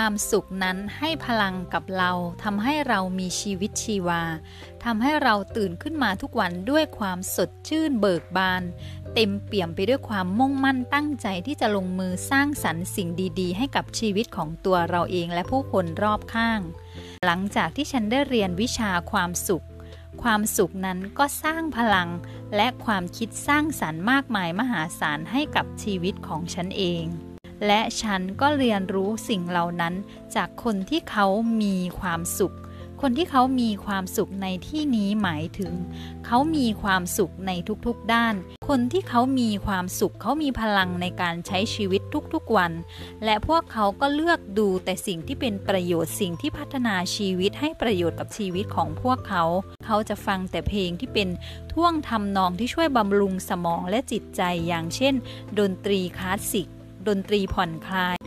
ความสุขนั้นให้พลังกับเราทำให้เรามีชีวิตชีวาทำให้เราตื่นขึ้นมาทุกวันด้วยความสดชื่นเบิกบาน เต็มเปี่ยมไปด้วยความมุ่งมั่นตั้งใจที่จะลงมือสร้างสรรค์สิ่งดีๆ ให้กับชีวิตของตัวเราเองและผู้คนรอบข้าง หลังจากที่ฉันได้เรียนวิชาความสุข ความสุขนั้นก็สร้างพลัง และความคิดสร้างสรรค์มากมายมหาศาลให้กับชีวิตของฉันเอง และฉันก็เรียนรู้สิ่งเหล่านั้น จากคนที่เขามีความสุข คนที่เขามีความสุขในที่นี้หมายถึง เขามีความสุขในทุกๆด้าน คนที่เขามีความสุขเขามีพลังในการใช้ชีวิตทุกๆวัน และพวกเขาก็เลือกดูแต่สิ่งที่เป็นประโยชน์สิ่งที่พัฒนาชีวิตให้ประโยชน์กับชีวิตของพวกเขา เขาจะฟังแต่เพลงที่เป็นท่วงทำนองที่ช่วยบำรุงสมองและจิตใจอย่างเช่น ดนตรีคลาสสิก ดนตรีผ่อนคลาย